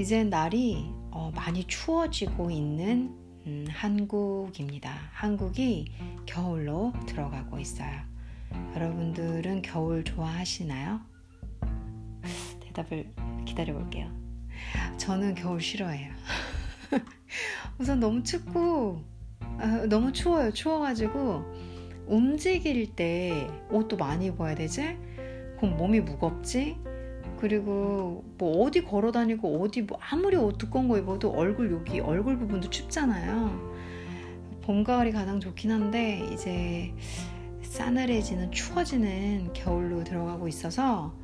이제 날이 어, 많이 추워지고 있는 음, 한국입니다. 한국이 겨울로 들어가고 있어요. 여러분들은 겨울 좋아하시나요? 대답을 기다려 볼게요. 저는 겨울 싫어해요. 우선 너무 춥고 아, 너무 추워요. 추워가지고 움직일 때 옷도 많이 입어야 되지? 그럼 몸이 무겁지? 그리고 뭐 어디 걸어 다니고 어디 뭐 아무리 옷 두꺼운 거 입어도 얼굴 여기 얼굴 부분도 춥잖아요. 봄 가을이 가장 좋긴 한데 이제 싸늘해지는 추워지는 겨울로 들어가고 있어서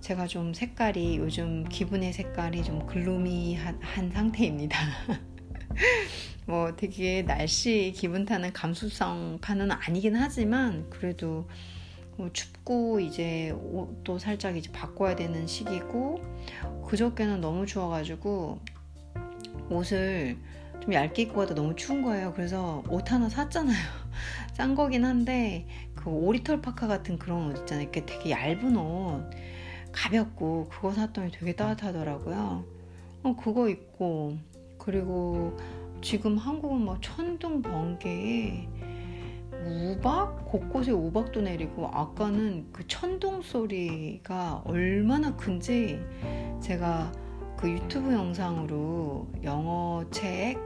제가 좀 색깔이 요즘 기분의 색깔이 좀 글루미한 상태입니다. 뭐 되게 날씨 기분 타는 감수성 파는 아니긴 하지만 그래도 뭐 춥고 이제 옷도 살짝 이제 바꿔야 되는 시기고 그저께는 너무 추워가지고 옷을 좀 얇게 입고 가다 너무 추운 거예요. 그래서 옷 하나 샀잖아요. 싼 거긴 한데 그 오리털 파카 같은 그런 옷 있잖아요. 이렇게 되게 얇은 옷 가볍고 그거 샀더니 되게 따뜻하더라고요. 어, 그거 입고 그리고 지금 한국은 막 천둥 번개에 우박 곳곳에 우박도 내리고 아까는 그 천둥 소리가 얼마나 큰지 제가 그 유튜브 영상으로 영어 책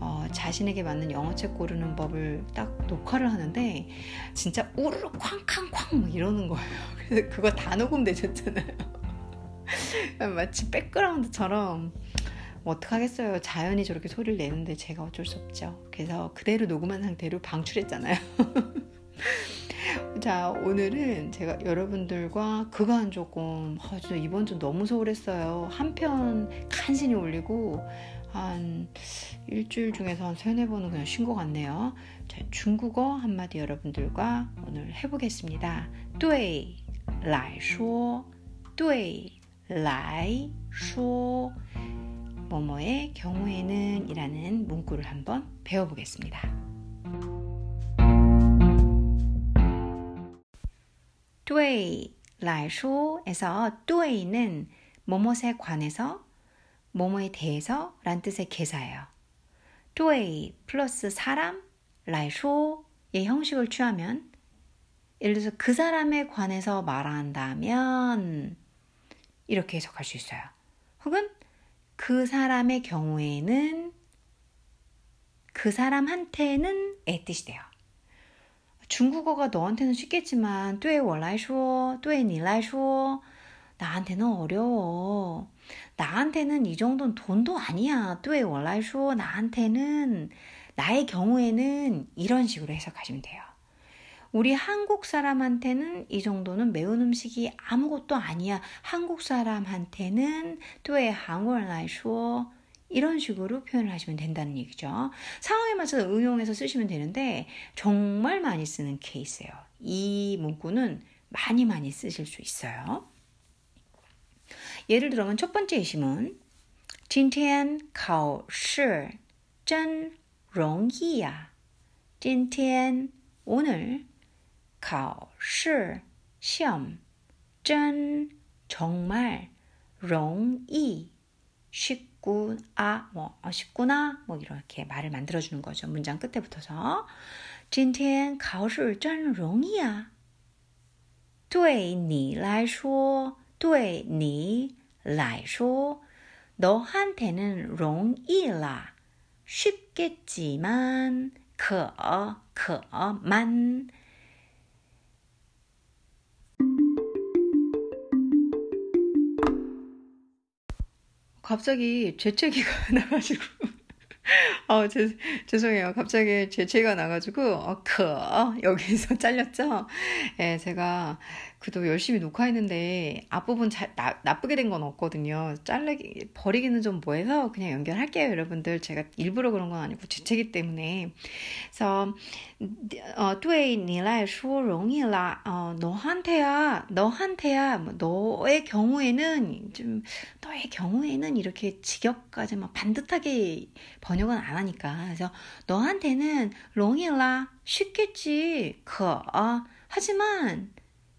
어, 자신에게 맞는 영어 책 고르는 법을 딱 녹화를 하는데 진짜 우르르 쾅쾅쾅 막 이러는 거예요. 그래서 그거 다 녹음되셨잖아요. 마치 백그라운드처럼 뭐 어떡하겠어요. 자연이 저렇게 소리를 내는데 제가 어쩔 수 없죠. 그래서 그대로 녹음한 상태로 방출했잖아요. 자, 오늘은 제가 여러분들과 그간 조금, 아, 저 이번 주 너무 소홀했어요. 한 편 간신히 올리고, 한 일주일 중에서 한 세네 번은 그냥 쉰 것 같네요. 자, 중국어 한마디 여러분들과 오늘 해보겠습니다. 对来说,对来说. 뭐뭐의 경우에는 이라는 문구를 한번 배워보겠습니다. 对来说에서 对는 뭐뭇에 관해서 뭐뭐에 대해서 란 뜻의 개사예요. 对 플러스 사람 来说의 형식을 취하면 예를 들어서 그 사람에 관해서 말한다면 이렇게 해석할 수 있어요. 혹은 그 사람의 경우에는 그 사람한테는 의 뜻이 돼요. 중국어가 너한테는 쉽겠지만 对我来说,对你来说 나한테는 어려워. 나한테는 이 정도는 돈도 아니야. 对我来说 나한테는 나의 경우에는 이런 식으로 해석하시면 돼요. 우리 한국 사람한테는 이 정도는 매운 음식이 아무것도 아니야. 한국 사람한테는 对韩国人来说 이런 식으로 표현을 하시면 된다는 얘기죠. 상황에 맞춰서 응용해서 쓰시면 되는데 정말 많이 쓰는 케이스예요. 이 문구는 많이 많이 쓰실 수 있어요. 예를 들어면 첫 번째 예시문 今天考试真容易呀.今天 오늘 考试 시험 真 정말 容易 쉽구나 뭐 어, 쉽구나 뭐 이렇게 말을 만들어 주는 거죠. 문장 끝에 붙어서 今天考试真容易啊对你来说对你来说 너한테는 容易啦 쉽겠지만 可可만 갑자기 재채기가 나가지고 어, 제, 죄송해요. 갑자기 재채기가 나가지고, 어, 그, 여기서 잘렸죠? 예, 제가 그도 열심히 녹화했는데 앞부분 잘 나, 나쁘게 된 건 없거든요. 잘르기 버리기는 좀 뭐해서 그냥 연결할게요, 여러분들. 제가 일부러 그런 건 아니고 주체기 때문에. 그래서 어, 对你来说容易啦. 어, 너한테야, 너한테야, 뭐, 너의 경우에는 좀 너의 경우에는 이렇게 직역까지 막 반듯하게 번역은 안 하니까. 그래서 너한테는 容易啦, 쉽겠지. 그, 어, 하지만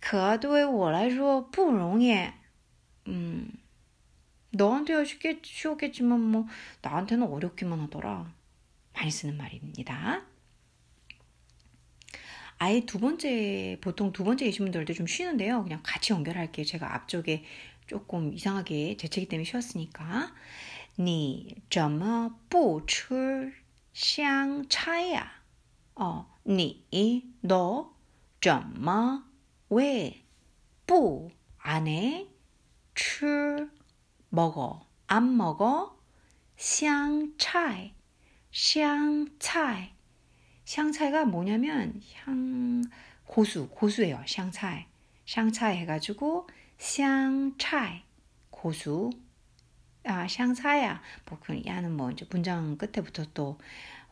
可对我来说不容易. 음, 너한테야 쉽게, 쉬웠겠지만 뭐 나한테는 어렵기만 하더라. 많이 쓰는 말입니다. 아예 두 번째, 보통 두 번째 예시문 들을 때 좀 쉬는데요. 그냥 같이 연결할게요. 제가 앞쪽에 조금 이상하게 재채기 때문에 쉬었으니까. 你怎么不吃香菜呀? 어, 你,너,怎么 왜, 뿌, 안 해, 출, 먹어, 안 먹어, 香菜, 香菜. 샹차이가 뭐냐면 향 고수 고수예요. 샹차이. 샹차이 해가지고 샹차이 고수. 아 샹차야. 뭐 그 야는 뭐 이제 문장 끝에부터 또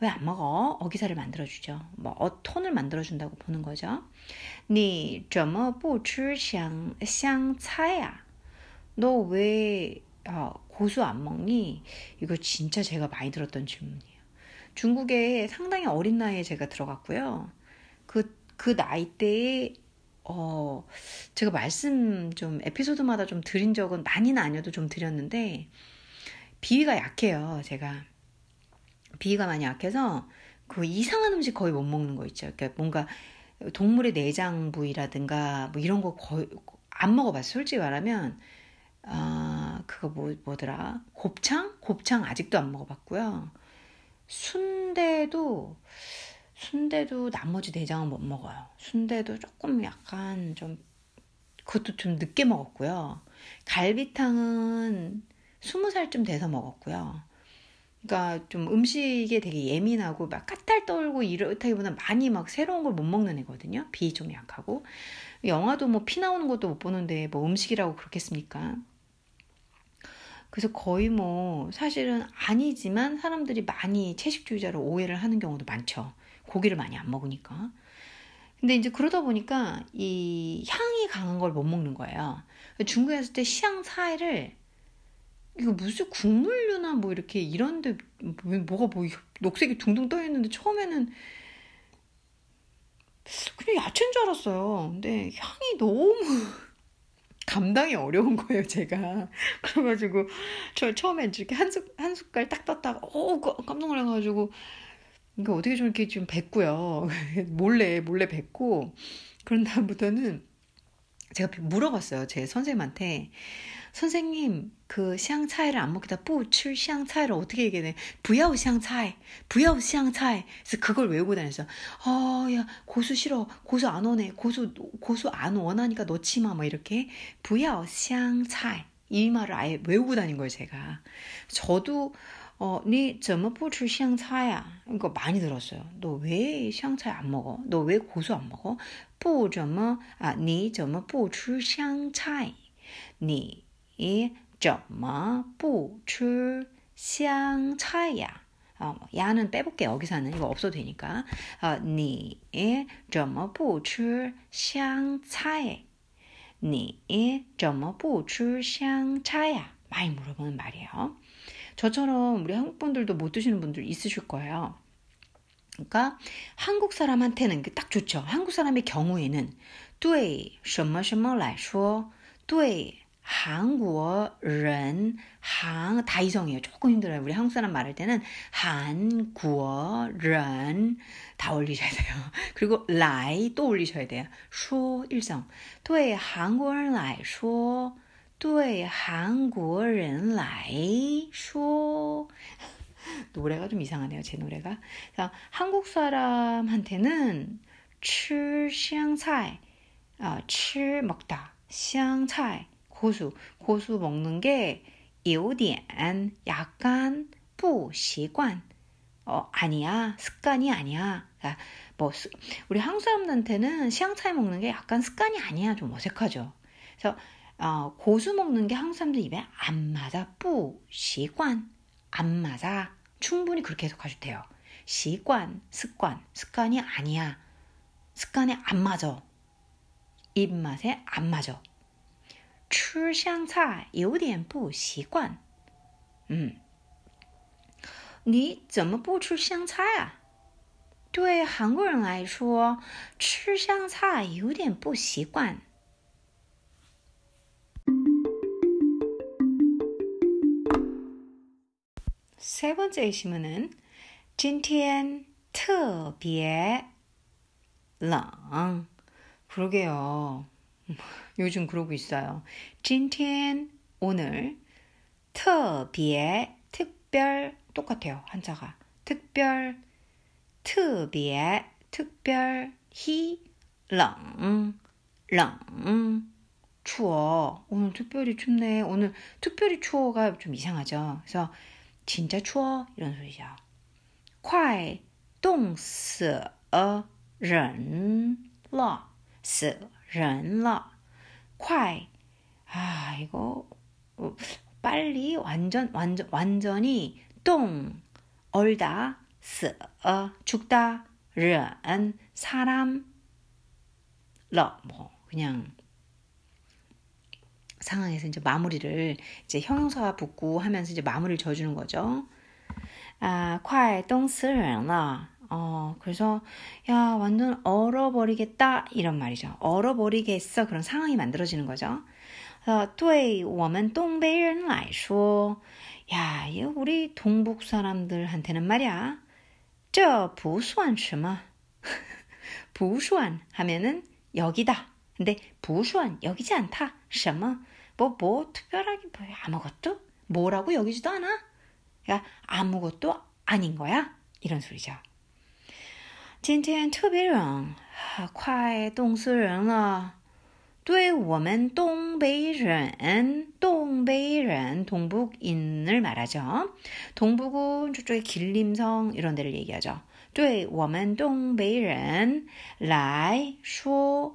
왜 안 먹어? 어기사를 만들어주죠. 뭐 어, 톤을 만들어준다고 보는 거죠. 你怎么不吃香香菜呀？너왜 어, 고수 안 먹니? 이거 진짜 제가 많이 들었던 질문이에요. 중국에 상당히 어린 나이에 제가 들어갔고요. 그, 그 나이 때에, 어, 제가 말씀 좀 에피소드마다 좀 드린 적은 많이는 아니어도 좀 드렸는데, 비위가 약해요, 제가. 비위가 많이 약해서 그 이상한 음식 거의 못 먹는 거 있죠. 그러니까 뭔가 동물의 내장 부위라든가 뭐 이런 거 거의 안 먹어봤어요. 솔직히 말하면 아 그거 뭐 뭐더라 곱창 곱창 아직도 안 먹어봤고요. 순대도 순대도 나머지 내장은 못 먹어요. 순대도 조금 약간 좀 그것도 좀 늦게 먹었고요. 갈비탕은 스무 살쯤 돼서 먹었고요. 그러니까 좀 음식에 되게 예민하고 막 까탈 떨고 이렇다기보다 많이 막 새로운 걸 못 먹는 애거든요. 비 좀 약하고. 영화도 뭐 피 나오는 것도 못 보는데 뭐 음식이라고 그렇겠습니까? 그래서 거의 뭐 사실은 아니지만 사람들이 많이 채식주의자로 오해를 하는 경우도 많죠. 고기를 많이 안 먹으니까. 근데 이제 그러다 보니까 이 향이 강한 걸 못 먹는 거예요. 중국에 갔을 때 시향 사이를 이거 무슨 국물류나 뭐 이렇게 이런데 뭐가 뭐 녹색이 둥둥 떠 있는데 처음에는 그냥 야채인 줄 알았어요. 근데 향이 너무 감당이 어려운 거예요, 제가. 그래가지고, 저 처음에 이렇게 한, 숟, 한 숟갈 딱 떴다가, 오, 깜짝 놀라가지고, 그러니까 어떻게 좀 이렇게 좀 뱉고요. 몰래, 몰래 뱉고. 그런 다음부터는 제가 물어봤어요. 제 선생님한테. 선생님, 그 시향 차이를 안 먹겠다. 부출 시향 차이를 어떻게 얘기해? 부야우 시향 차이, 부야우 시향 차이. 그래서 그걸 외우고 다녔어. 어, 야 고수 싫어, 고수 안 오네, 고수 고수 안 원하니까 넣지 마, 뭐 이렇게 부야우 시향 차이 이 말을 아예 외우고 다닌 거예요, 제가. 저도 어, 니 점어 부추 샹차야. 이거 많이 들었어요. 너 왜 샹차이 안 먹어? 너 왜 고수 안 먹어? 부점어 아, 니 점어 부추 샹차이. 니 점어 부추 샹차야. 어, 뭐 야는 빼볼게 여기서는 이거 없어도 되니까. 어, 니 점어 부추 샹차이. 니 점어 부추 샹차야. 많이 물어보는 말이에요. 저처럼 우리 한국 분들도 못 드시는 분들 있으실 거예요. 그러니까 한국 사람한테는 딱 좋죠. 한국 사람의 경우에는 对什么什么来说,对 한국어人, 한, 다 이성이에요. 조금 힘들어요. 우리 한국 사람 말할 때는 한국어人, 다 올리셔야 돼요. 그리고 라이 또 올리셔야 돼요. 说 일성. 对韩国人来说, 对韩国人来说. 노래가 좀 이상하네요. 제 노래가. 그래서 한국 사람한테는 吃香菜, 어, 吃 먹다, 香菜 고수, 고수 먹는 게有点 약간 不习惯. 어, 아니야. 습관이 아니야. 그러니까 뭐 우리 한국 사람들한테는 시향차이 먹는 게 약간 습관이 아니야. 좀 어색하죠. 그래서 어, 고수 먹는 게 한국 사람들 입에 안 맞아. 뿌, 시관. 안 맞아. 충분히 그렇게 해석하셔도 돼요. 시관, 습관. 습관이 아니야. 습관에 안 맞아. 입맛에 안 맞아. 吃香菜有点不习惯. 음. 你怎么不吃香菜啊？对韩国人来说，吃香菜有点不习惯。 세 번째 시문은 今天特别冷. 그러게요. 요즘 그러고 있어요. 今天 오늘 特别 특별 똑같아요. 한자가. 특별 特别 특별 히 冷, 冷 추워. 오늘 특별히 춥네. 오늘 특별히 추워가 좀 이상하죠. 그래서 진짜 추워 이런 소리죠. 快冻死人了死人了快 아 이거 빨리 완전 완전 완전히 똥 얼다 스 죽다 른 사람 러뭐 그냥 상황에서 이제 마무리를 이제 형용사가 붙고 하면서 이제 마무리를 져주는 거죠. 아, 快冻死人了. 어, 그래서 야, 완전 얼어버리겠다 이런 말이죠. 얼어버리겠어 그런 상황이 만들어지는 거죠. 어, 对我们东北人来说, 야, 이 우리 동북 사람들한테는 말이야. 这不算什么.不算 하면은 여기다. 근데 不算 여기지 않다. 什么? 뭐, 뭐, 특별하게 뭐, 아무것도? 뭐라고 여기지도 않아? 야, 아무것도 아닌 거야? 이런 소리죠. 今天特别冷快冻死人了对我们东北人东北人 동북인을 말하죠. 동북은 저쪽에 길림성 이런 데를 얘기하죠. 对我们东北人来说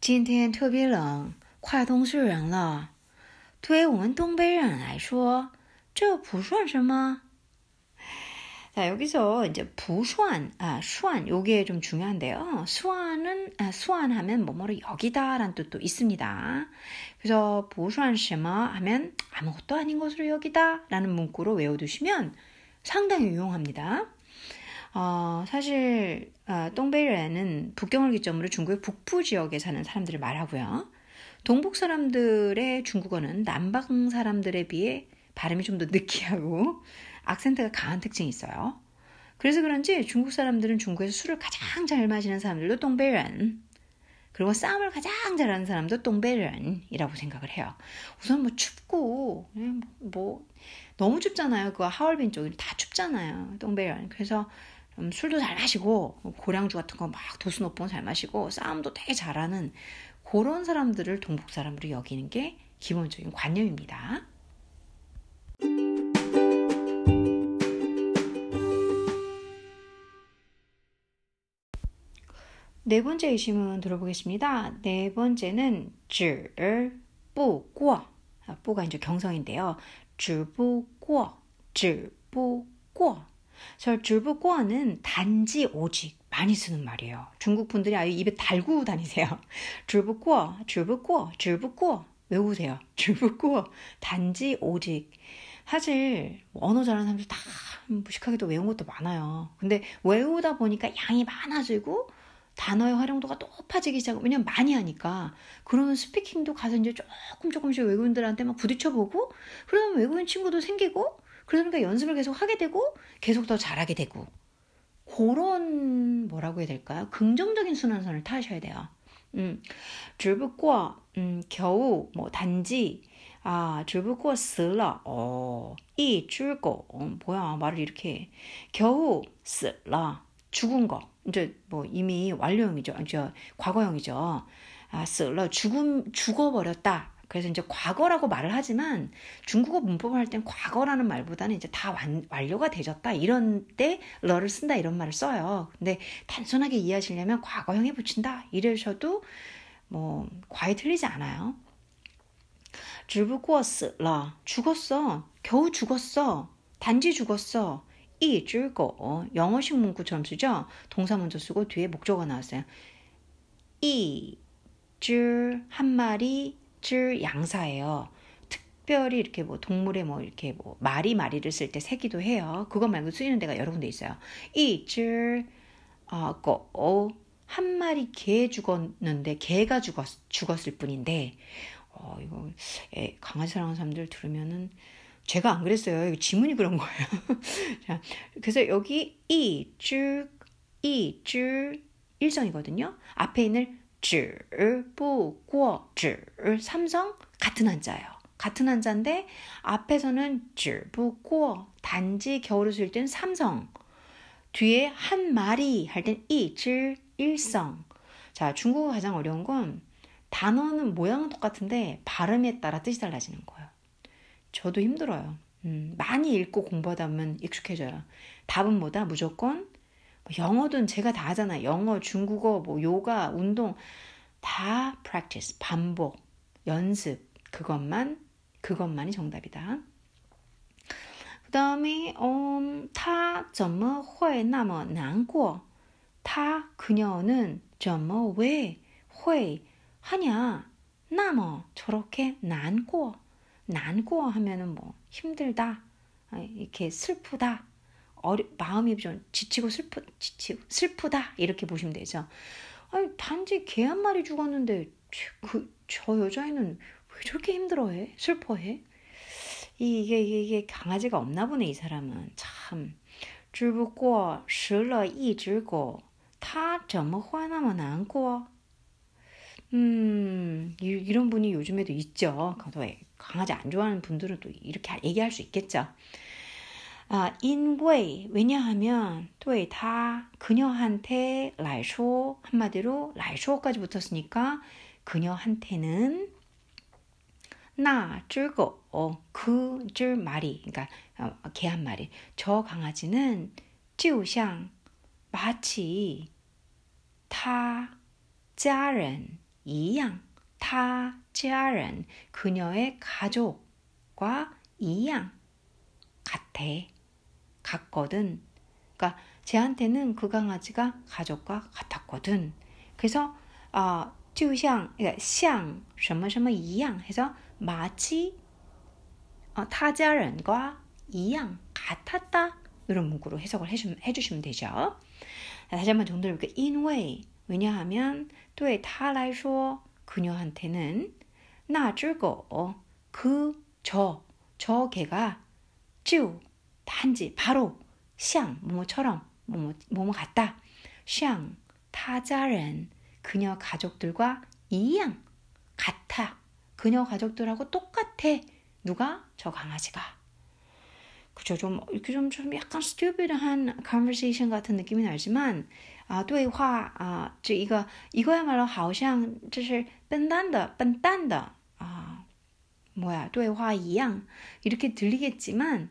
今天特别冷，快冻死人了。对我们东北人来说，这不算什么。 자, 여기서 이제 부수한, 아, 수한, 요게 좀 중요한데요. 수한은, 아, 수한하면 뭐뭐를 여기다라는 뜻도 있습니다. 그래서 부수한 시마 하면 아무것도 아닌 것으로 여기다 라는 문구로 외워두시면 상당히 유용합니다. 어, 사실, 어, 똥베이는 북경을 기점으로 중국의 북부 지역에 사는 사람들을 말하고요. 동북 사람들의 중국어는 남방 사람들에 비해 발음이 좀 더 느끼하고 악센트가 강한 특징이 있어요. 그래서 그런지 중국 사람들은 중국에서 술을 가장 잘 마시는 사람들도 똥베런 그리고 싸움을 가장 잘하는 사람도 똥베런이라고 생각을 해요. 우선 뭐 춥고 뭐, 뭐 너무 춥잖아요. 그 하얼빈 쪽이 다 춥잖아요. 똥베런 그래서 음, 술도 잘 마시고 고량주 같은 거 막 도수 높은 거 잘 마시고 싸움도 되게 잘하는 그런 사람들을 동북 사람으로 여기는 게 기본적인 관념입니다. 네 번째 의심은 들어보겠습니다. 네 번째는 只不过 뿌가 이제 경성인데요. 只不过,只不过. 저 줄부 꼬아는 단지 오직 많이 쓰는 말이에요. 중국 분들이 아예 입에 달고 다니세요. 줄부 꼬아, 줄부 꼬아, 줄부 꼬아. 외우세요. 줄부 꼬아. 단지 오직 사실 언어 잘하는 사람들 다 무식하게도 외운 것도 많아요. 근데 외우다 보니까 양이 많아지고 단어의 활용도가 높아지기 시작하고 왜냐면 많이 하니까 그러면 스피킹도 가서 이제 조금 조금씩 외국인들한테 막 부딪혀보고 그러면 외국인 친구도 생기고 그러니까 연습을 계속 하게 되고 계속 더 잘하게 되고 그런 뭐라고 해야 될까요? 긍정적인 순환선을 타셔야 돼요. 음, 只不过, 음, 겨우, 뭐, 단지, 아, 只不过死了, 어, 一只狗, 어, 뭐야, 말을 이렇게 해. 겨우, 死了, 죽은 거. 이제 뭐 이미 완료형이죠. 저 과거형이죠. 아, 死了, 죽음, 죽어버렸다. 그래서 이제 과거라고 말을 하지만 중국어 문법을 할 땐 과거라는 말보다는 이제 다 완, 완료가 되졌다. 이런 때 러를 쓴다 이런 말을 써요. 근데 단순하게 이해하시려면 과거형에 붙인다. 이러셔도 뭐 과에 틀리지 않아요. 只不过死了 죽었어. 겨우 죽었어. 단지 죽었어. 이只狗 영어식 문구처럼 쓰죠. 동사 먼저 쓰고 뒤에 목적어 나왔어요. 이只한 마리 줄 양사예요. 특별히 이렇게 뭐 동물의 뭐 이렇게 뭐 말이 말이를 쓸 때 새기도 해요. 그것 말고 쓰이는 데가 여러 군데 있어요. 이줄 어, 거, 한 마리 개 죽었는데 개가 죽었, 죽었을 뿐인데 어, 이거 애, 강아지 사랑하는 사람들 들으면은 제가 안 그랬어요. 이거 지문이 그런 거예요. 자, 그래서 여기 이줄 이줄 일성이거든요. 앞에 있는 只不过只 삼성 같은 한자예요. 같은 한자인데 앞에서는 只不过 단지 겨울을 쓸 때는 삼성 뒤에 한 마리 할 땐 이질 일성 자 중국어 가장 어려운 건 단어는 모양은 똑같은데 발음에 따라 뜻이 달라지는 거예요. 저도 힘들어요. 음, 많이 읽고 공부하다 보면 익숙해져요. 답은 뭐다? 무조건 영어든 제가 다 하잖아요. 영어, 중국어, 뭐 요가, 운동 다 practice, 반복, 연습. 그것만 그것만이 정답이다. 그 다음에 음, 타 점어 뭐 회 나머 난고. 뭐 타 그녀는 점어 뭐 왜회 하냐? 나머 저렇게 난고. 난고 하면은 뭐 힘들다. 아, 이렇게 슬프다. 어리, 마음이 좀 지치고 슬프, 지치고 슬프다 이렇게 보시면 되죠. 아니 단지 개 한 마리 죽었는데 그 저 여자애는 왜 저렇게 힘들어해? 슬퍼해? 이게 이게, 이게 강아지가 없나 보네 이 사람은 참. 只不过死了一只狗他怎么会那么难过 음, 이런 분이 요즘에도 있죠. 강아지 안 좋아하는 분들은 또 이렇게 얘기할 수 있겠죠. 아, 因为 왜냐하면 对他 그녀한테 来说 한마디로 来说까지 붙었으니까 그녀한테는 나 쯔고 어, 그쯔 말이 그러니까 어, 개한 마리 저 강아지는 就像 마치 他家人一样他家人 그녀의 가족과 一样 같아. 같거든. 그러니까 제한테는 그 강아지가 가족과 같았거든. 그래서 아, 就像 그러니까 像什么什么一样 해서 마치 어, 타자른과 一样 같았다. 이런 문구로 해석을 해주면, 해주시면 되죠. 다시 한번 정도를 볼게요. 因为 왜냐하면 对他来说 그녀한테는 那只狗그저 저 개가 就 단지 바로 像 뭐뭐처럼 뭐뭐 뭐뭐 같다. 像 타자른 그녀 가족들과 이양 같아. 그녀 가족들하고 똑같아. 누가? 저 강아지가. 그죠? 좀 이렇게 좀, 좀 약간 stupid한 conversation 같은 느낌이 나지만 아, 对话 아, 这 이거 이거야말로 好像这是笨蛋的笨蛋的 아, 뭐야? 对话一样 이렇게 들리겠지만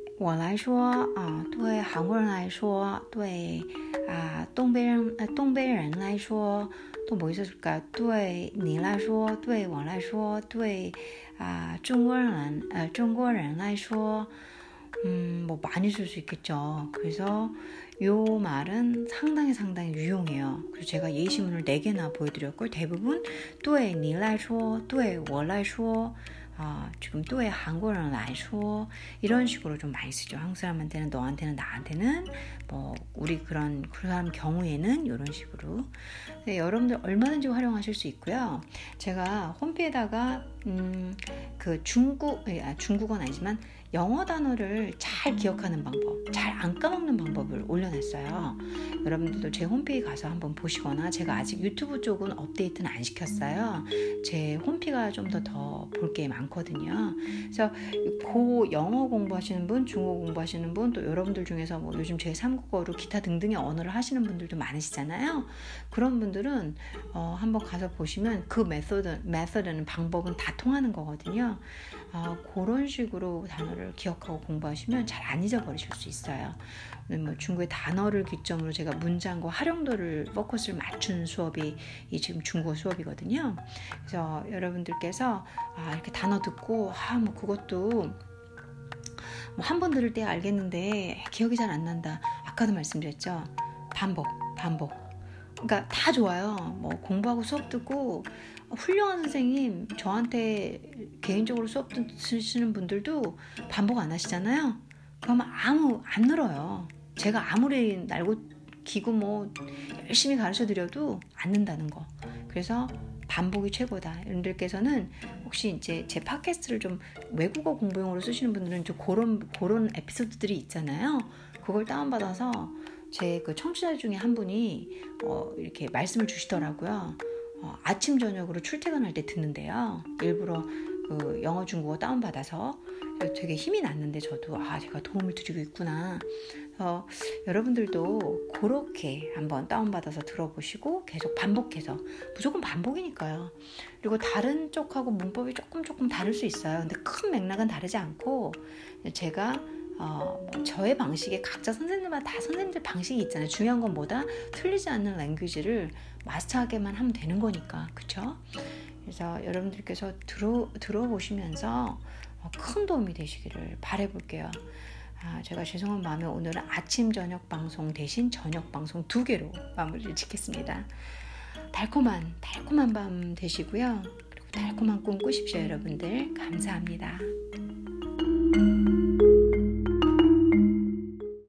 我来说啊，对韩国人来说，对啊，东北人呃，东北人来说，都不会说个对你来说，对我来说，对啊，中国人呃，中国人来说，음, 뭐 많이 쓸 수 있겠죠. 그래서 요 말은 상당히 상당히 유용해요. 그래서 제가 예시문을 4개나 보여드렸고 대부분 对你来说,对我来说 아, 지금 또의 한국어는 안说 이런 식으로 좀 많이 쓰죠. 한국 사람한테는 너한테는 나한테는 뭐 우리 그런 그 사람 경우에는 이런 식으로 네, 여러분들 얼마든지 활용하실 수 있고요. 제가 홈페이지에다가 음, 그 중국 아, 중국어는 아니지만 영어 단어를 잘 기억하는 방법, 잘 안 까먹는 방법을 올려놨어요. 여러분들도 제 홈페이지 가서 한번 보시거나 제가 아직 유튜브 쪽은 업데이트는 안 시켰어요. 제 홈페이지가 좀 더 더 볼 게 많거든요. 그래서 고 영어 공부하시는 분, 중국어 공부하시는 분, 또 여러분들 중에서 뭐 요즘 제 3국어로 기타 등등의 언어를 하시는 분들도 많으시잖아요. 그런 분들은 어, 한번 가서 보시면 그 method, method는 방법은 다 통하는 거거든요. 아, 그런 식으로 단어를 기억하고 공부하시면 잘 안 잊어버리실 수 있어요. 뭐 중국어 단어를 기점으로 제가 문장과 활용도를 포커스를 맞춘 수업이 이 지금 중국어 수업이거든요. 그래서 여러분들께서 아, 이렇게 단어 듣고 아, 뭐 그것도 뭐 한 번 들을 때 알겠는데 기억이 잘 안 난다. 아까도 말씀드렸죠. 반복, 반복. 그러니까 다 좋아요. 뭐 공부하고 수업 듣고 훌륭한 선생님 저한테 개인적으로 수업 듣시는 분들도 반복 안 하시잖아요. 그러면 아무 안 늘어요. 제가 아무리 날고 기고 뭐 열심히 가르쳐 드려도 안 는다는 거. 그래서 반복이 최고다. 여러분들께서는 혹시 이제 제 팟캐스트를 좀 외국어 공부용으로 쓰시는 분들은 좀 그런 그런 에피소드들이 있잖아요. 그걸 다운받아서 제 그 청취자 중에 한 분이 어 이렇게 말씀을 주시더라고요. 어, 아침 저녁으로 출퇴근할 때 듣는데요. 일부러 그 영어 중국어 다운 받아서 되게 힘이 났는데 저도 아 제가 도움을 드리고 있구나. 어, 여러분들도 그렇게 한번 다운 받아서 들어보시고 계속 반복해서 무조건 반복이니까요. 그리고 다른 쪽하고 문법이 조금 조금 다를 수 있어요. 근데 큰 맥락은 다르지 않고 제가 어, 뭐 저의 방식에 각자 선생님마다 다 선생님들 방식이 있잖아요. 중요한 건 뭐다? 틀리지 않는 랭귀지를 마스터하게만 하면 되는 거니까. 그쵸? 그래서 여러분들께서 들어, 들어보시면서 어, 큰 도움이 되시기를 바래볼게요. 아, 제가 죄송한 마음에 오늘은 아침 저녁 방송 대신 저녁 방송 두 개로 마무리를 짓겠습니다. 달콤한 달콤한 밤 되시고요. 그리고 달콤한 꿈 꾸십시오, 여러분들. 감사합니다.